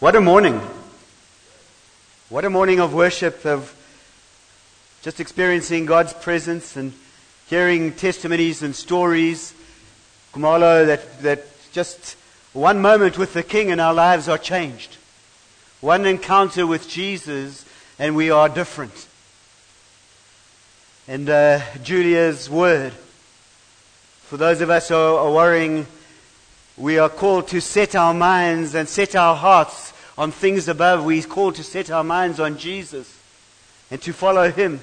What a morning. What a morning of worship, of just experiencing God's presence and hearing testimonies and stories. Kumalo, that, that just one moment with the King and our lives are changed. One encounter with Jesus and we are different. And uh, Julia's word. For those of us who are worrying, we are called to set our minds and set our hearts on things above. We're called to set our minds on Jesus and to follow Him.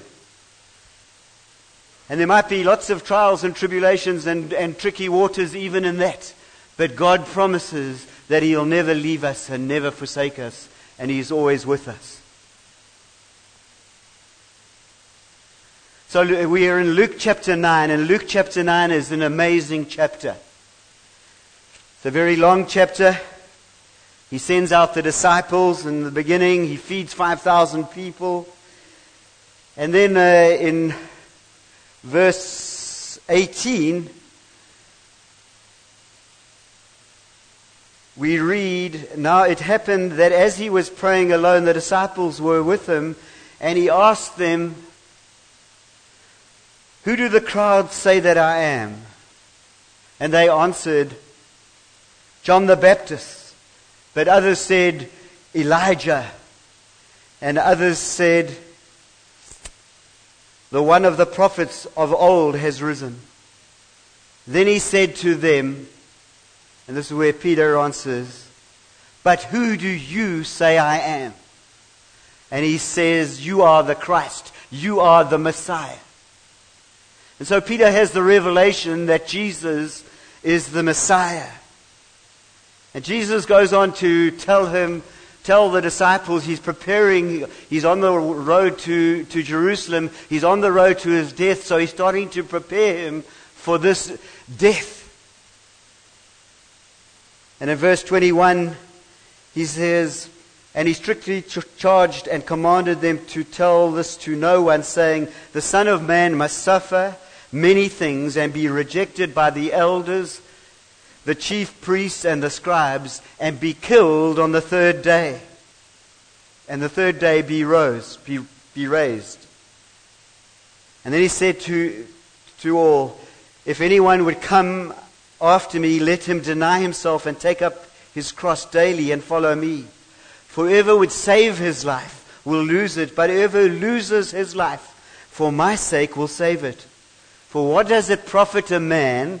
And there might be lots of trials and tribulations and, and tricky waters even in that. But God promises that He'll never leave us and never forsake us, and He's always with us. So we are in Luke chapter 9, and Luke chapter 9 is an amazing chapter. It's a very long chapter. He sends out the disciples in the beginning, he feeds 5,000 people. And then uh, in verse 18, we read, Now it happened that as he was praying alone, the disciples were with him, and he asked them, who do the crowds say that I am? And they answered, John the Baptist. But others said, Elijah. And others said, The one of the prophets of old has risen. Then he said to them, and this is where Peter answers, But who do you say I am? And he says, You are the Christ. You are the Messiah. And so Peter has the revelation that Jesus is the Messiah. And Jesus goes on to tell him, tell the disciples he's preparing, he's on the road to, to Jerusalem, he's on the road to his death, so he's starting to prepare him for this death. And in verse 21, he says, And he strictly charged and commanded them to tell this to no one, saying, The Son of Man must suffer many things and be rejected by the elders, the chief priests, and the scribes, and be killed on the third day. And the third day be rose, be, be raised. And then he said to, to all, If anyone would come after me, let him deny himself and take up his cross daily and follow me. For whoever would save his life will lose it, but whoever loses his life for my sake will save it. For what does it profit a man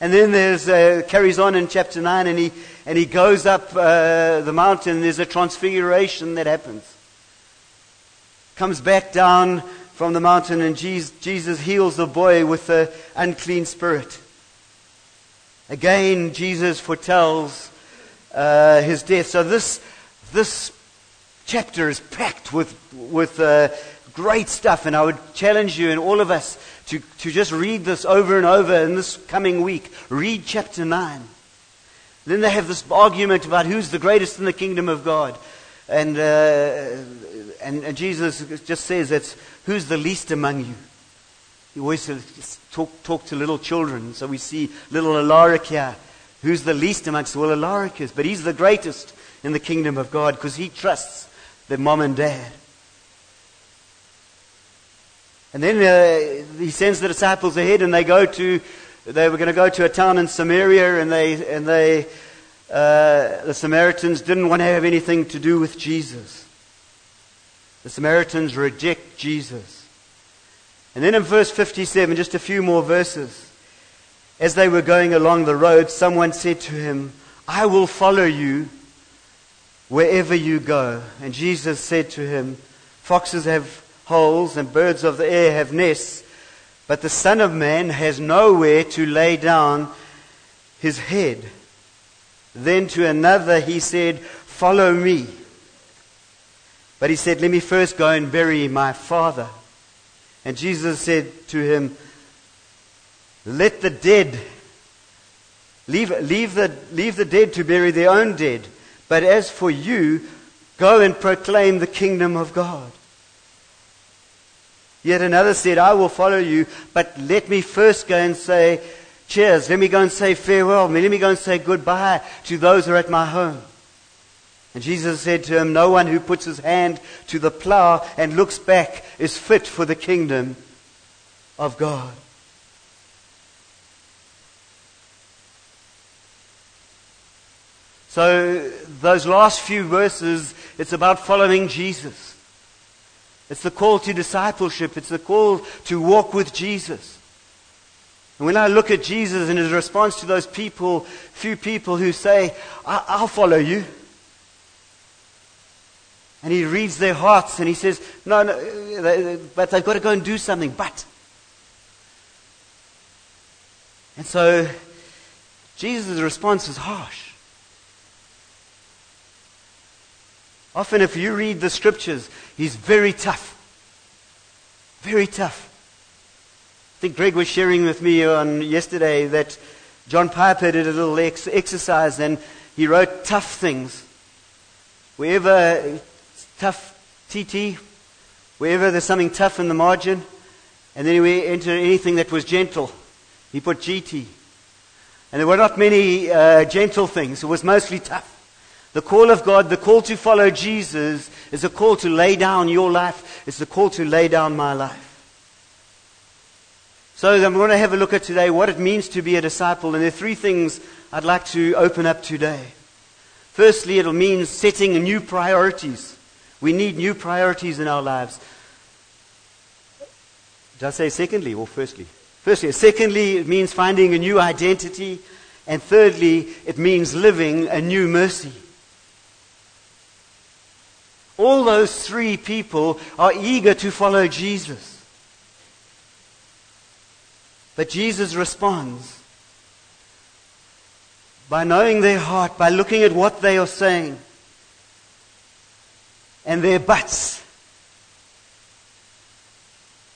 And then there's uh, carries on in chapter nine, and he and he goes up uh, the mountain. There's a transfiguration that happens. Comes back down from the mountain, and Jesus, Jesus heals the boy with the unclean spirit. Again, Jesus foretells uh, his death. So this this chapter is packed with with uh, great stuff, and I would challenge you and all of us to, to just read this over and over in this coming week. Read chapter 9. Then they have this argument about who's the greatest in the kingdom of God. And, uh, and, and, Jesus just says it's who's the least among you. He always talk, talk to little children. So we see little Alaric here. Who's the least amongst Well, Alaric is, but he's the greatest in the kingdom of God because he trusts the mom and dad. And then uh, he sends the disciples ahead, and they go to, they were going to go to a town in Samaria, and they, and they, uh, the Samaritans didn't want to have anything to do with Jesus. The Samaritans reject Jesus. And then in verse 57, just a few more verses, as they were going along the road, someone said to him, I will follow you wherever you go. And Jesus said to him, Foxes have holes and birds of the air have nests, but the Son of Man has nowhere to lay down his head. Then to another he said, follow me. But he said, Let me first go and bury my father. And Jesus said to him, Let the dead leave, leave, the, leave the dead to bury their own dead. But as for you, go and proclaim the kingdom of God. Yet another said, I will follow you, but let me first go and say, Cheers. Let me go and say farewell. Let me go and say goodbye to those who are at my home. And Jesus said to him, No one who puts his hand to the plow and looks back is fit for the kingdom of God. So, those last few verses, it's about following Jesus. It's the call to discipleship. It's the call to walk with Jesus. And when I look at Jesus and his response to those people, few people who say, I'll follow you. And he reads their hearts and he says, No, no, but they've got to go and do something. But. And so Jesus' response is harsh. Often, if you read the scriptures, he's very tough. Very tough. I think Greg was sharing with me on yesterday that John Piper did a little ex- exercise and he wrote tough things. Wherever, tough TT, wherever there's something tough in the margin, and then he entered anything that was gentle. He put GT. And there were not many uh, gentle things. It was mostly tough. The call of God, the call to follow Jesus, is a call to lay down your life. It's the call to lay down my life. So I'm going to have a look at today what it means to be a disciple. And there are three things I'd like to open up today. Firstly, it'll mean setting new priorities. We need new priorities in our lives. Did I say secondly or firstly? Firstly. Secondly, it means finding a new identity. And thirdly, it means living a new mercy. All those three people are eager to follow Jesus. But Jesus responds by knowing their heart, by looking at what they are saying and their buts.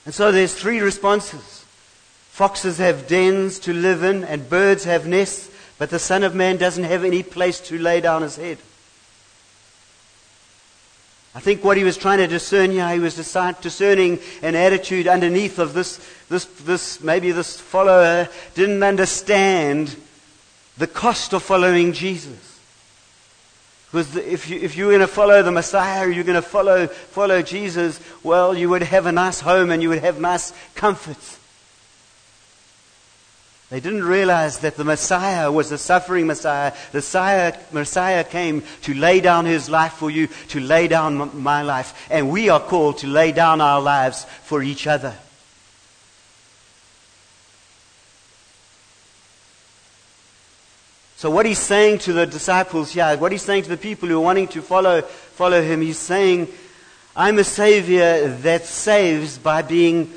And so there's three responses. Foxes have dens to live in, and birds have nests, but the Son of Man doesn't have any place to lay down his head. I think what he was trying to discern here, he was discerning an attitude underneath of this, this, this, maybe this follower didn't understand the cost of following Jesus. Because if, you, if you're going to follow the Messiah, you're going to follow, follow Jesus, well, you would have a nice home and you would have nice comforts. They didn't realize that the Messiah was a suffering Messiah. The Messiah, Messiah came to lay down his life for you, to lay down my life. And we are called to lay down our lives for each other. So what he's saying to the disciples here, what he's saying to the people who are wanting to follow, follow him, he's saying, I'm a savior that saves by being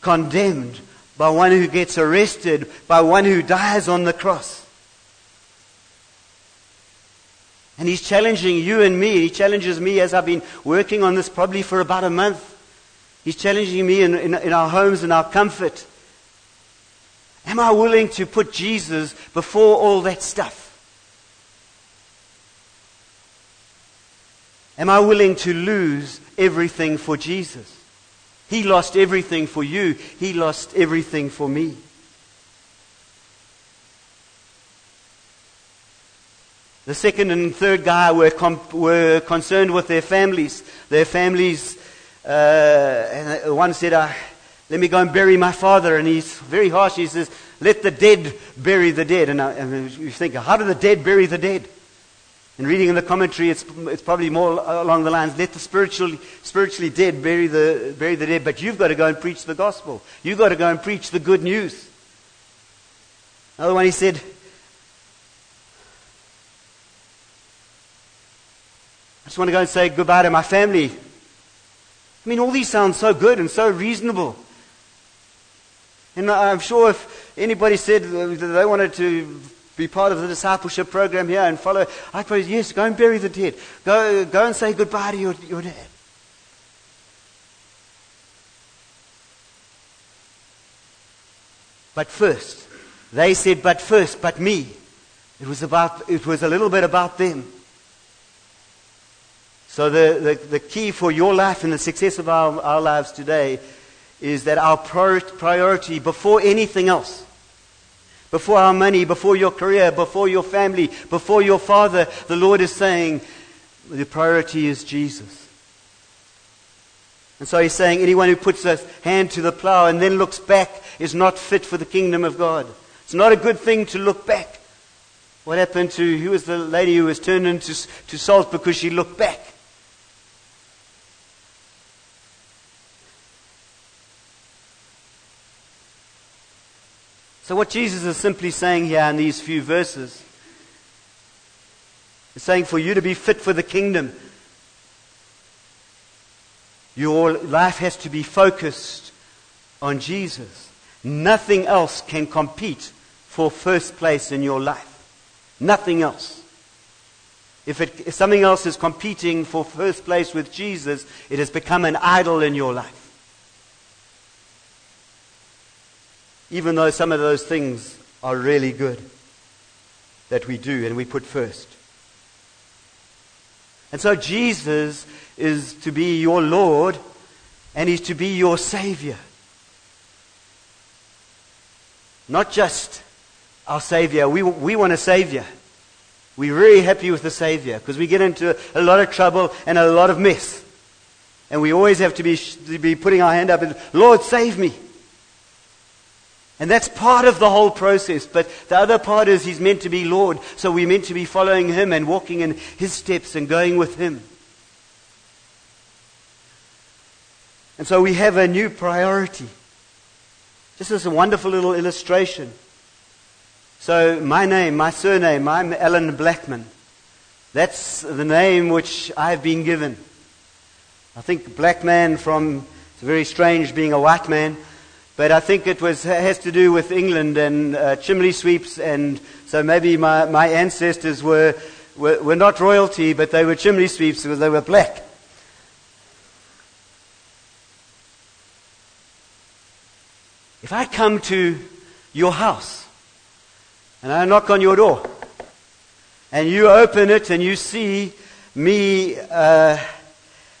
condemned by one who gets arrested, by one who dies on the cross. And he's challenging you and me. He challenges me as I've been working on this probably for about a month. He's challenging me in, in, in our homes and our comfort. Am I willing to put Jesus before all that stuff? Am I willing to lose everything for Jesus? He lost everything for you. He lost everything for me. The second and third guy were, com- were concerned with their families. Their families, uh, and one said, uh, Let me go and bury my father. And he's very harsh. He says, Let the dead bury the dead. And, uh, and you think, How do the dead bury the dead? And reading in the commentary, it's, it's probably more along the lines, let the spiritually, spiritually dead bury the, bury the dead, but you've got to go and preach the gospel. You've got to go and preach the good news. Another one, he said, I just want to go and say goodbye to my family. I mean, all these sound so good and so reasonable. And I'm sure if anybody said they wanted to be part of the discipleship program here and follow. I pray, yes, go and bury the dead. Go, go and say goodbye to your, your dad. But first, they said, but first, but me. It was about, it was a little bit about them. So the, the, the key for your life and the success of our, our lives today is that our priority before anything else, before our money, before your career, before your family, before your father, the Lord is saying the priority is Jesus. And so he's saying anyone who puts a hand to the plow and then looks back is not fit for the kingdom of God. It's not a good thing to look back. What happened to, who was the lady who was turned into to salt because she looked back? So, what Jesus is simply saying here in these few verses is saying for you to be fit for the kingdom, your life has to be focused on Jesus. Nothing else can compete for first place in your life. Nothing else. If, it, if something else is competing for first place with Jesus, it has become an idol in your life. Even though some of those things are really good that we do and we put first. And so Jesus is to be your Lord and He's to be your Savior. Not just our Savior. We, we want a Savior. We're very happy with the Savior because we get into a lot of trouble and a lot of mess. And we always have to be, to be putting our hand up and, Lord, save me. And that's part of the whole process. But the other part is he's meant to be Lord. So we're meant to be following him and walking in his steps and going with him. And so we have a new priority. Just as a wonderful little illustration. So my name, my surname, I'm Alan Blackman. That's the name which I've been given. I think black man from, it's very strange being a white man. But I think it was, has to do with England and uh, chimney sweeps, and so maybe my, my ancestors were, were, were not royalty, but they were chimney sweeps because they were black. If I come to your house and I knock on your door and you open it and you see me uh,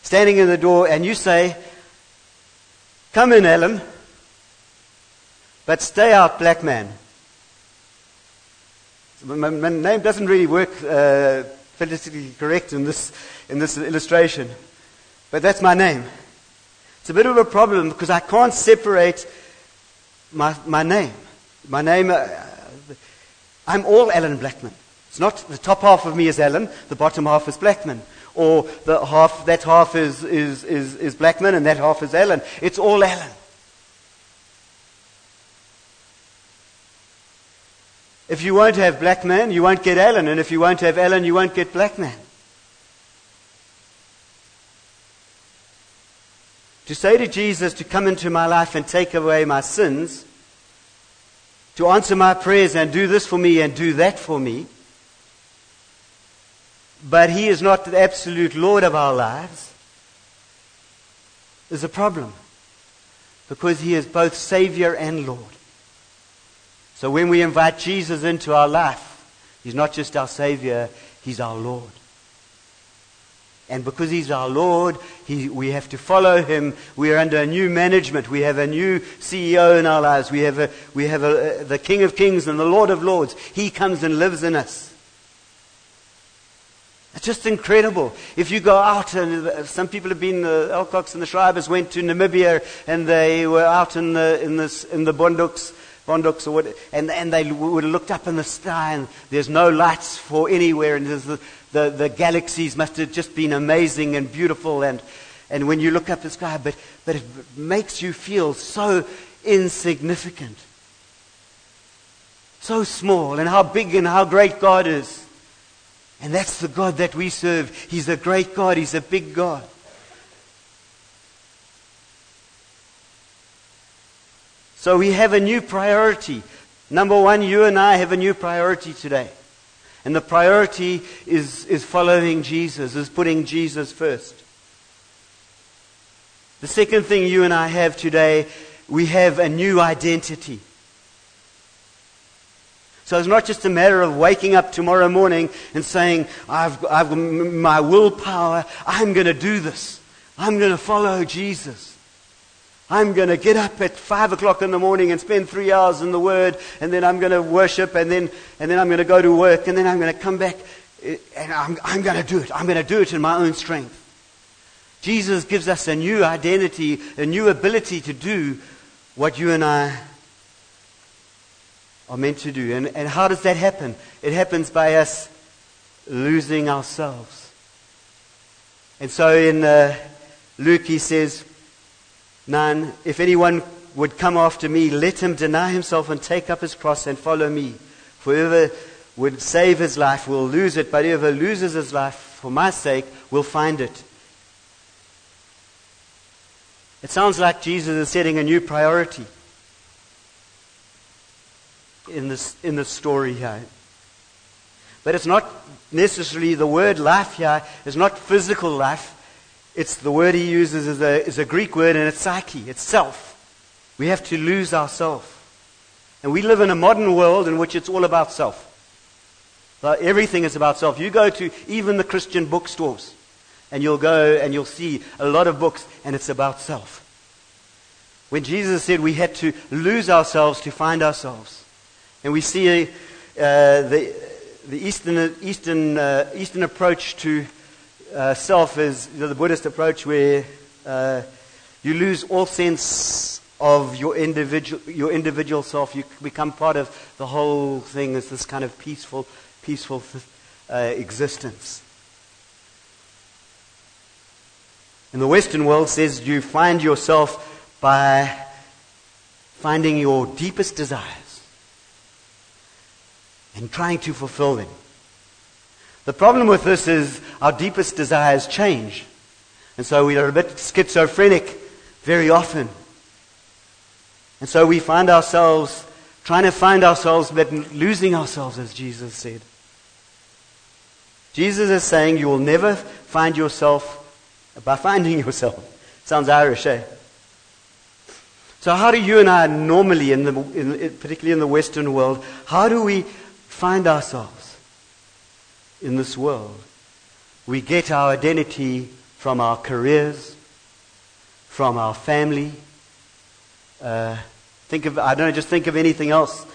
standing in the door and you say, Come in, Ellen. But stay out, black man. My, my name doesn't really work uh, phonetically correct in this, in this illustration, but that's my name. It's a bit of a problem because I can't separate my, my name. My name, uh, I'm all Alan Blackman. It's not the top half of me is Alan, the bottom half is Blackman. Or the half, that half is, is, is, is Blackman and that half is Alan. It's all Alan. If you won't have black man, you won't get Alan. And if you won't have Alan, you won't get black man. To say to Jesus to come into my life and take away my sins, to answer my prayers and do this for me and do that for me, but he is not the absolute Lord of our lives, is a problem. Because he is both Savior and Lord. So when we invite Jesus into our life, He's not just our Savior, He's our Lord. And because He's our Lord, he, we have to follow Him. We are under a new management. We have a new CEO in our lives. We have, a, we have a, uh, the King of Kings and the Lord of Lords. He comes and lives in us. It's just incredible. If you go out, and uh, some people have been, the Alcox and the Schreibers went to Namibia and they were out in the, in, this, in the Bondoks Or what, and, and they would have looked up in the sky and there's no lights for anywhere and the, the, the galaxies must have just been amazing and beautiful and, and when you look up the sky, but, but it makes you feel so insignificant. So small and how big and how great God is. And that's the God that we serve. He's a great God. He's a big God. So we have a new priority. Number one, you and I have a new priority today. And the priority is, is following Jesus, is putting Jesus first. The second thing you and I have today, we have a new identity. So it's not just a matter of waking up tomorrow morning and saying, I've, I've my willpower, I'm going to do this. I'm going to follow Jesus. I'm going to get up at five o'clock in the morning and spend three hours in the Word, and then I'm going to worship, and then, and then I'm going to go to work, and then I'm going to come back, eh, and I'm, I'm going to do it. I'm going to do it in my own strength. Jesus gives us a new identity, a new ability to do what you and I are meant to do. And, and how does that happen? It happens by us losing ourselves. And so in uh, Luke, he says, 9, if anyone would come after me, let him deny himself and take up his cross and follow me. For whoever would save his life will lose it, but whoever loses his life for my sake will find it. It sounds like Jesus is setting a new priority in this, in this story here. But it's not necessarily the word life here, it's not physical life. It's the word he uses is a, is a Greek word and it's psyche, it's self. We have to lose ourself. And we live in a modern world in which it's all about self. Everything is about self. You go to even the Christian bookstores and you'll go and you'll see a lot of books and it's about self. When Jesus said we had to lose ourselves to find ourselves. And we see uh, the, the Eastern, Eastern, uh, Eastern approach to uh, self is the Buddhist approach where uh, you lose all sense of your individual, your individual self. You become part of the whole thing as this kind of peaceful, peaceful uh, existence. And the Western world says you find yourself by finding your deepest desires and trying to fulfill them. The problem with this is our deepest desires change. And so we are a bit schizophrenic very often. And so we find ourselves trying to find ourselves, but losing ourselves, as Jesus said. Jesus is saying you will never find yourself by finding yourself. Sounds Irish, eh? So, how do you and I normally, in the, in, particularly in the Western world, how do we find ourselves? In this world. We get our identity from our careers, from our family. Uh, think of, I don't know, just think of anything else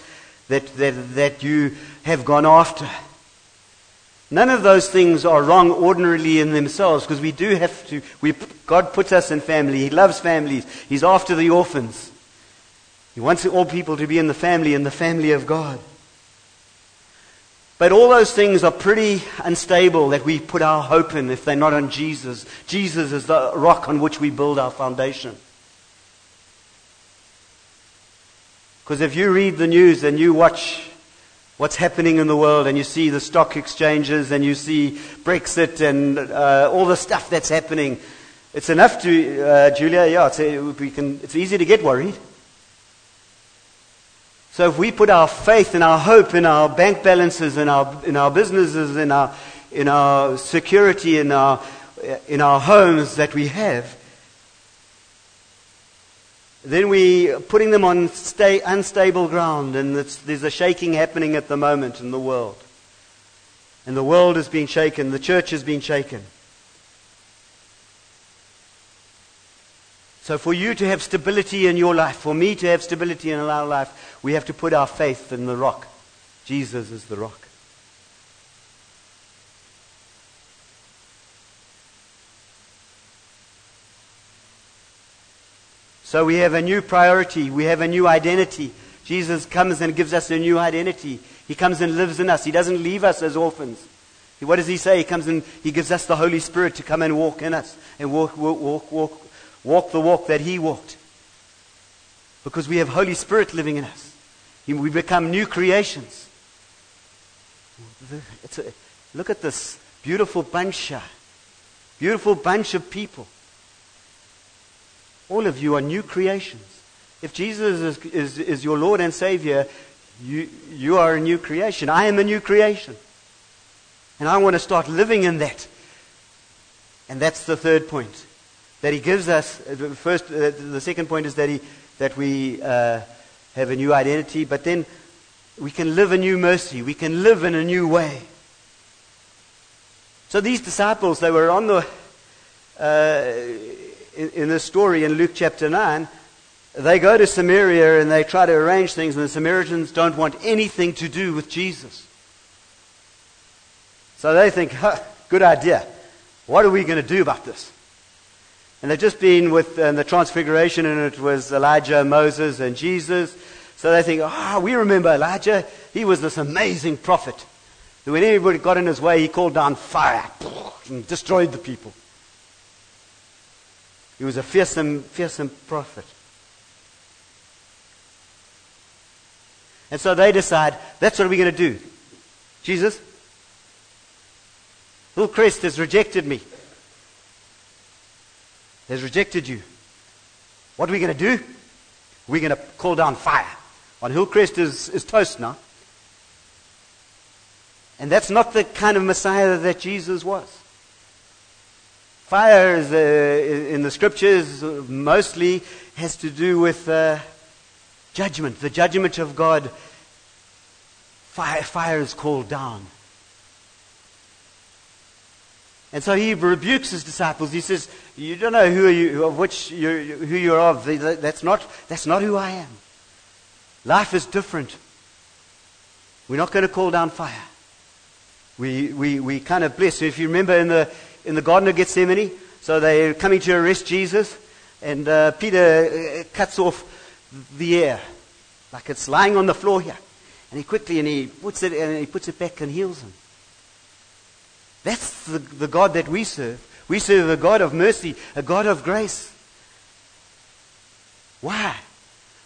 that, that, that you have gone after. None of those things are wrong ordinarily in themselves because we do have to, we, God puts us in family. He loves families. He's after the orphans. He wants all people to be in the family, in the family of God. But all those things are pretty unstable that we put our hope in if they're not on Jesus. Jesus is the rock on which we build our foundation. Because if you read the news and you watch what's happening in the world and you see the stock exchanges and you see Brexit and uh, all the stuff that's happening, it's enough to, uh, Julia, yeah, it's, a, we can, it's easy to get worried. So if we put our faith and our hope in our bank balances, in our, in our businesses, in our, in our security, in our, in our homes that we have, then we're putting them on stay, unstable ground, and there's a shaking happening at the moment in the world. And the world is being shaken, the church is being shaken. So, for you to have stability in your life, for me to have stability in our life, we have to put our faith in the rock. Jesus is the rock. So we have a new priority. We have a new identity. Jesus comes and gives us a new identity. He comes and lives in us. He doesn't leave us as orphans. What does he say? He comes and he gives us the Holy Spirit to come and walk in us and walk, walk, walk, walk walk the walk that he walked. Because we have Holy Spirit living in us. We become new creations. A, look at this beautiful bunch Beautiful bunch of people. All of you are new creations. If Jesus is, is, is your Lord and Savior, You, you are a new creation. I am a new creation. And I want to start living in that. And that's the third point. That he gives us, first, the second point is that, he, that we uh, have a new identity, but then we can live a new mercy. We can live in a new way. So these disciples, they were on the, uh, in, in the story in Luke chapter 9, they go to Samaria and they try to arrange things, and the Samaritans don't want anything to do with Jesus. So they think, huh, good idea. What are we going to do about this? And they've just been with uh, the Transfiguration, and it was Elijah, Moses, and Jesus. So they think, ah, oh, we remember Elijah. He was this amazing prophet. When anybody got in his way, he called down fire and destroyed the people. He was a fearsome, fearsome prophet. And so they decide, that's what we're going to do. Jesus, Hillcrest has rejected me. Has rejected you. What are we going to do? We're going to call down fire. On Hillcrest is, is toast now. And that's not the kind of Messiah that Jesus was. Fire is, uh, in the scriptures mostly has to do with uh, judgment, the judgment of God. Fire, fire is called down. And so he rebukes his disciples. He says, "You don't know who you, of which you, who you're of. That's not, that's not who I am. Life is different. We're not going to call down fire. We, we, we kind of bless. If you remember in the, in the Garden of Gethsemane, so they're coming to arrest Jesus, and uh, Peter uh, cuts off the air, like it's lying on the floor here. And he quickly, and he puts it, and he puts it back and heals him. That's the, the God that we serve. We serve a God of mercy, a God of grace. Why?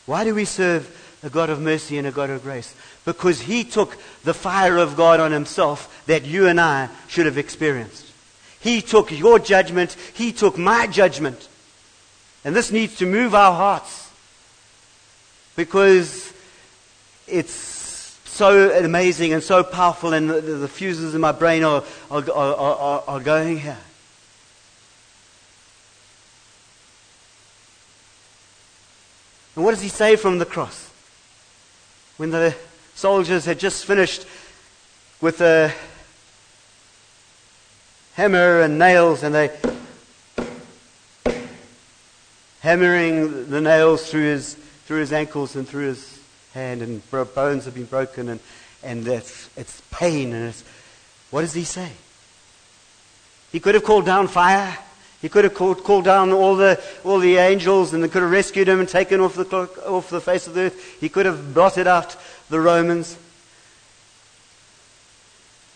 Why do we serve a God of mercy and a God of grace? Because he took the fire of God on himself that you and I should have experienced. He took your judgment, he took my judgment. And this needs to move our hearts because it's so amazing and so powerful, and the, the fuses in my brain are, are, are, are going here. And what does he say from the cross? When the soldiers had just finished with a hammer and nails, and they hammering the nails through his through his ankles and through his hand, and bones have been broken, and and it's, it's pain, and it's what does he say? He could have called down fire. He could have called, called down all the, all the angels and they could have rescued him and taken off the, off the face of the earth. He could have blotted out the Romans.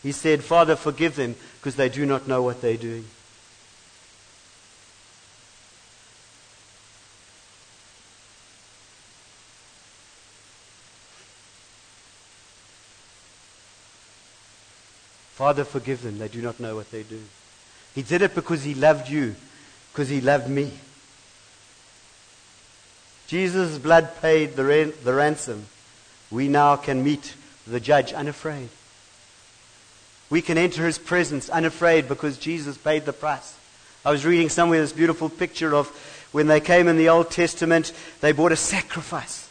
He said, Father, forgive them because they do not know what they're doing. Father, forgive them. They do not know what they do. He did it because he loved you, because he loved me. Jesus' blood paid the, ran- the ransom we now can meet the judge unafraid. We can enter his presence unafraid because Jesus paid the price. I was reading somewhere this beautiful picture of when they came in the Old Testament, they brought a sacrifice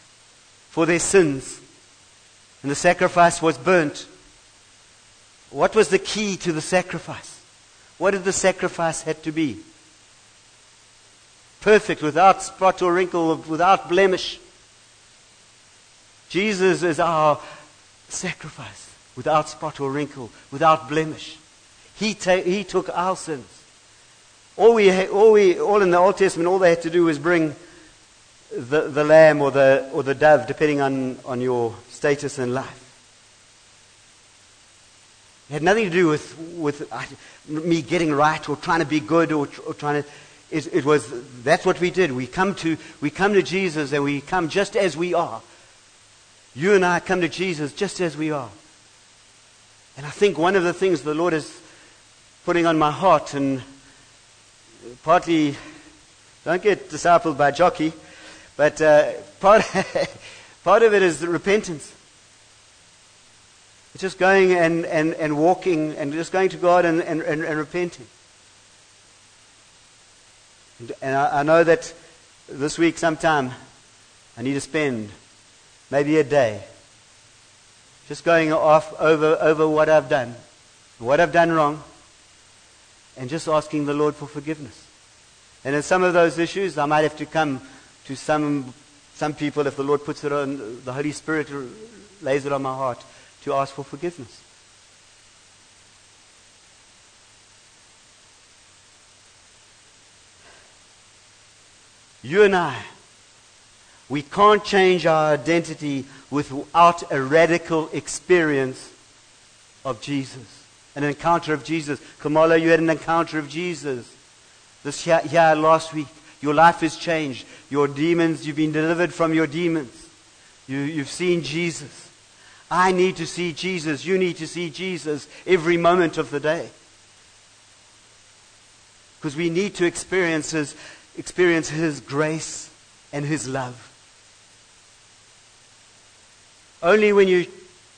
for their sins. And the sacrifice was burnt. What was the key to the sacrifice? What did the sacrifice have to be? Perfect, without spot or wrinkle, without blemish. Jesus is our sacrifice without spot or wrinkle, without blemish. He, ta- he took our sins. All, we ha- all, we, all in the Old Testament, all they had to do was bring the, the lamb or the, or the dove, depending on, on your status in life. It had nothing to do with, with uh, me getting right or trying to be good or, or trying to. It, it was, that's what we did. We come, to, we come to Jesus and we come just as we are. You and I come to Jesus just as we are. And I think one of the things the Lord is putting on my heart, and partly, don't get discipled by jockey, but uh, part, part of it is repentance. It's just going and, and, and walking and just going to God and, and, and, and repenting. And, and I, I know that this week sometime I need to spend maybe a day just going off over, over what I've done, what I've done wrong, and just asking the Lord for forgiveness. And in some of those issues, I might have to come to some, some people if the Lord puts it on, the Holy Spirit lays it on my heart to ask for forgiveness. You and I, we can't change our identity without a radical experience of Jesus. An encounter of Jesus. Kamala, you had an encounter of Jesus. This here last week. Your life has changed. Your demons, you've been delivered from your demons. You, you've seen Jesus. I need to see Jesus. You need to see Jesus every moment of the day. Because we need to experience His, experience His grace and His love. Only when you,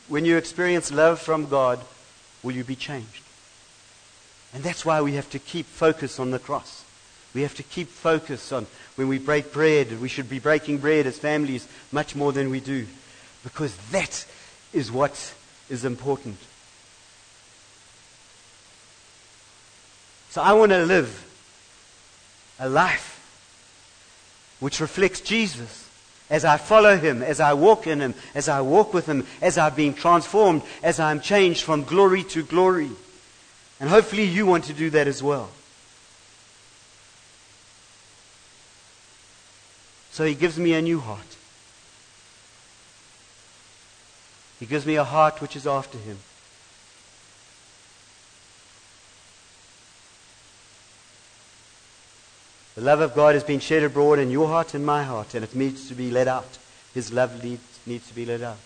when you experience love from God will you be changed. And that's why we have to keep focus on the cross. We have to keep focus on when we break bread. We should be breaking bread as families much more than we do. Because that is what is important. So I want to live a life which reflects Jesus as I follow him, as I walk in him, as I walk with him, as I'm being transformed, as I'm changed from glory to glory. And hopefully you want to do that as well. So he gives me a new heart. He gives me a heart which is after him. The love of God has been shed abroad in your heart and my heart, and it needs to be let out. His love needs, needs to be let out.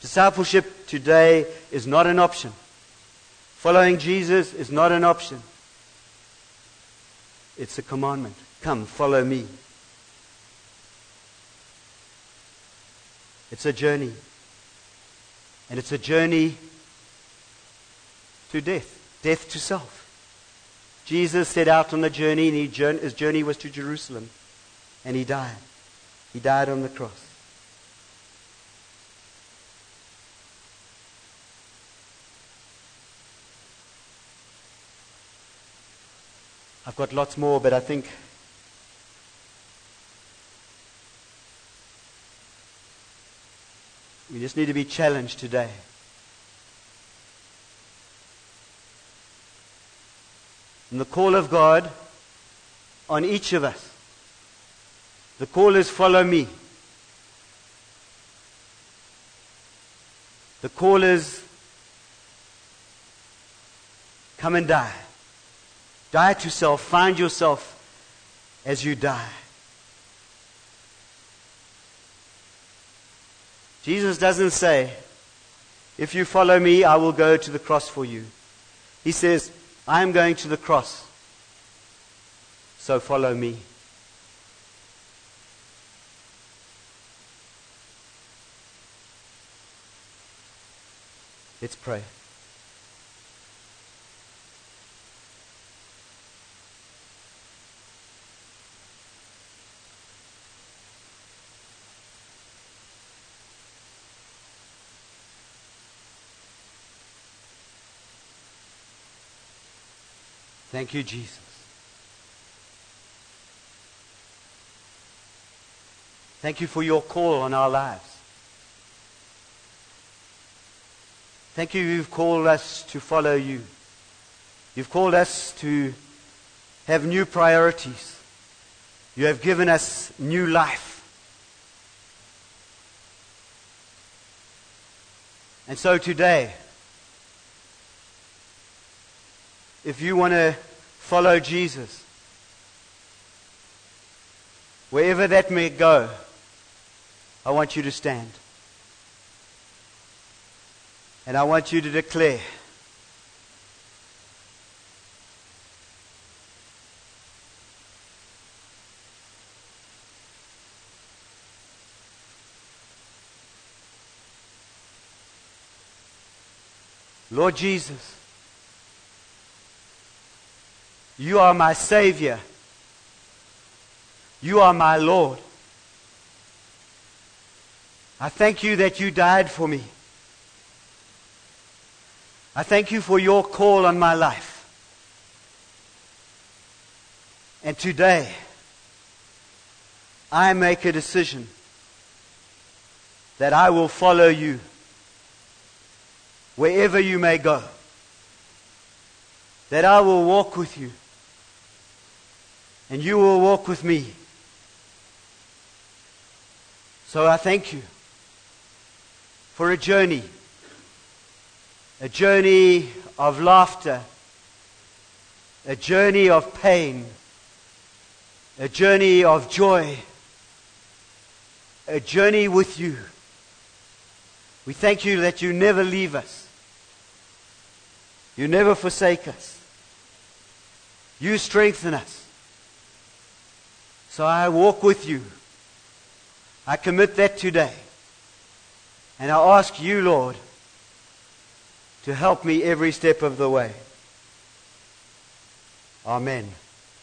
Discipleship today is not an option. Following Jesus is not an option. It's a commandment. Come, follow me. It's a journey. And it's a journey to death, death to self. Jesus set out on a journey, and his journey was to Jerusalem. And he died. He died on the cross. I've got lots more, but I think we just need to be challenged today. and the call of God on each of us. The call is follow me. The call is come and die. Die to self. Find yourself as you die. Jesus doesn't say, if you follow me, I will go to the cross for you. He says, I am going to the cross. So follow me. Let's pray. Thank you, Jesus. Thank you for your call on our lives. Thank you, you've called us to follow you. You've called us to have new priorities. You have given us new life. And so today, if you want to follow Jesus, wherever that may go, I want you to stand. And I want you to declare Lord Jesus, you are my Savior. You are my Lord. I thank you that you died for me. I thank you for your call on my life. And today, I make a decision that I will follow you wherever you may go. That I will walk with you and you will walk with me. So I thank you for a journey, a journey of laughter, a journey of pain, a journey of joy, a journey with you. We thank you that you never leave us. You never forsake us. You strengthen us. So I walk with you. I commit that today. And I ask you, Lord, to help me every step of the way. Amen.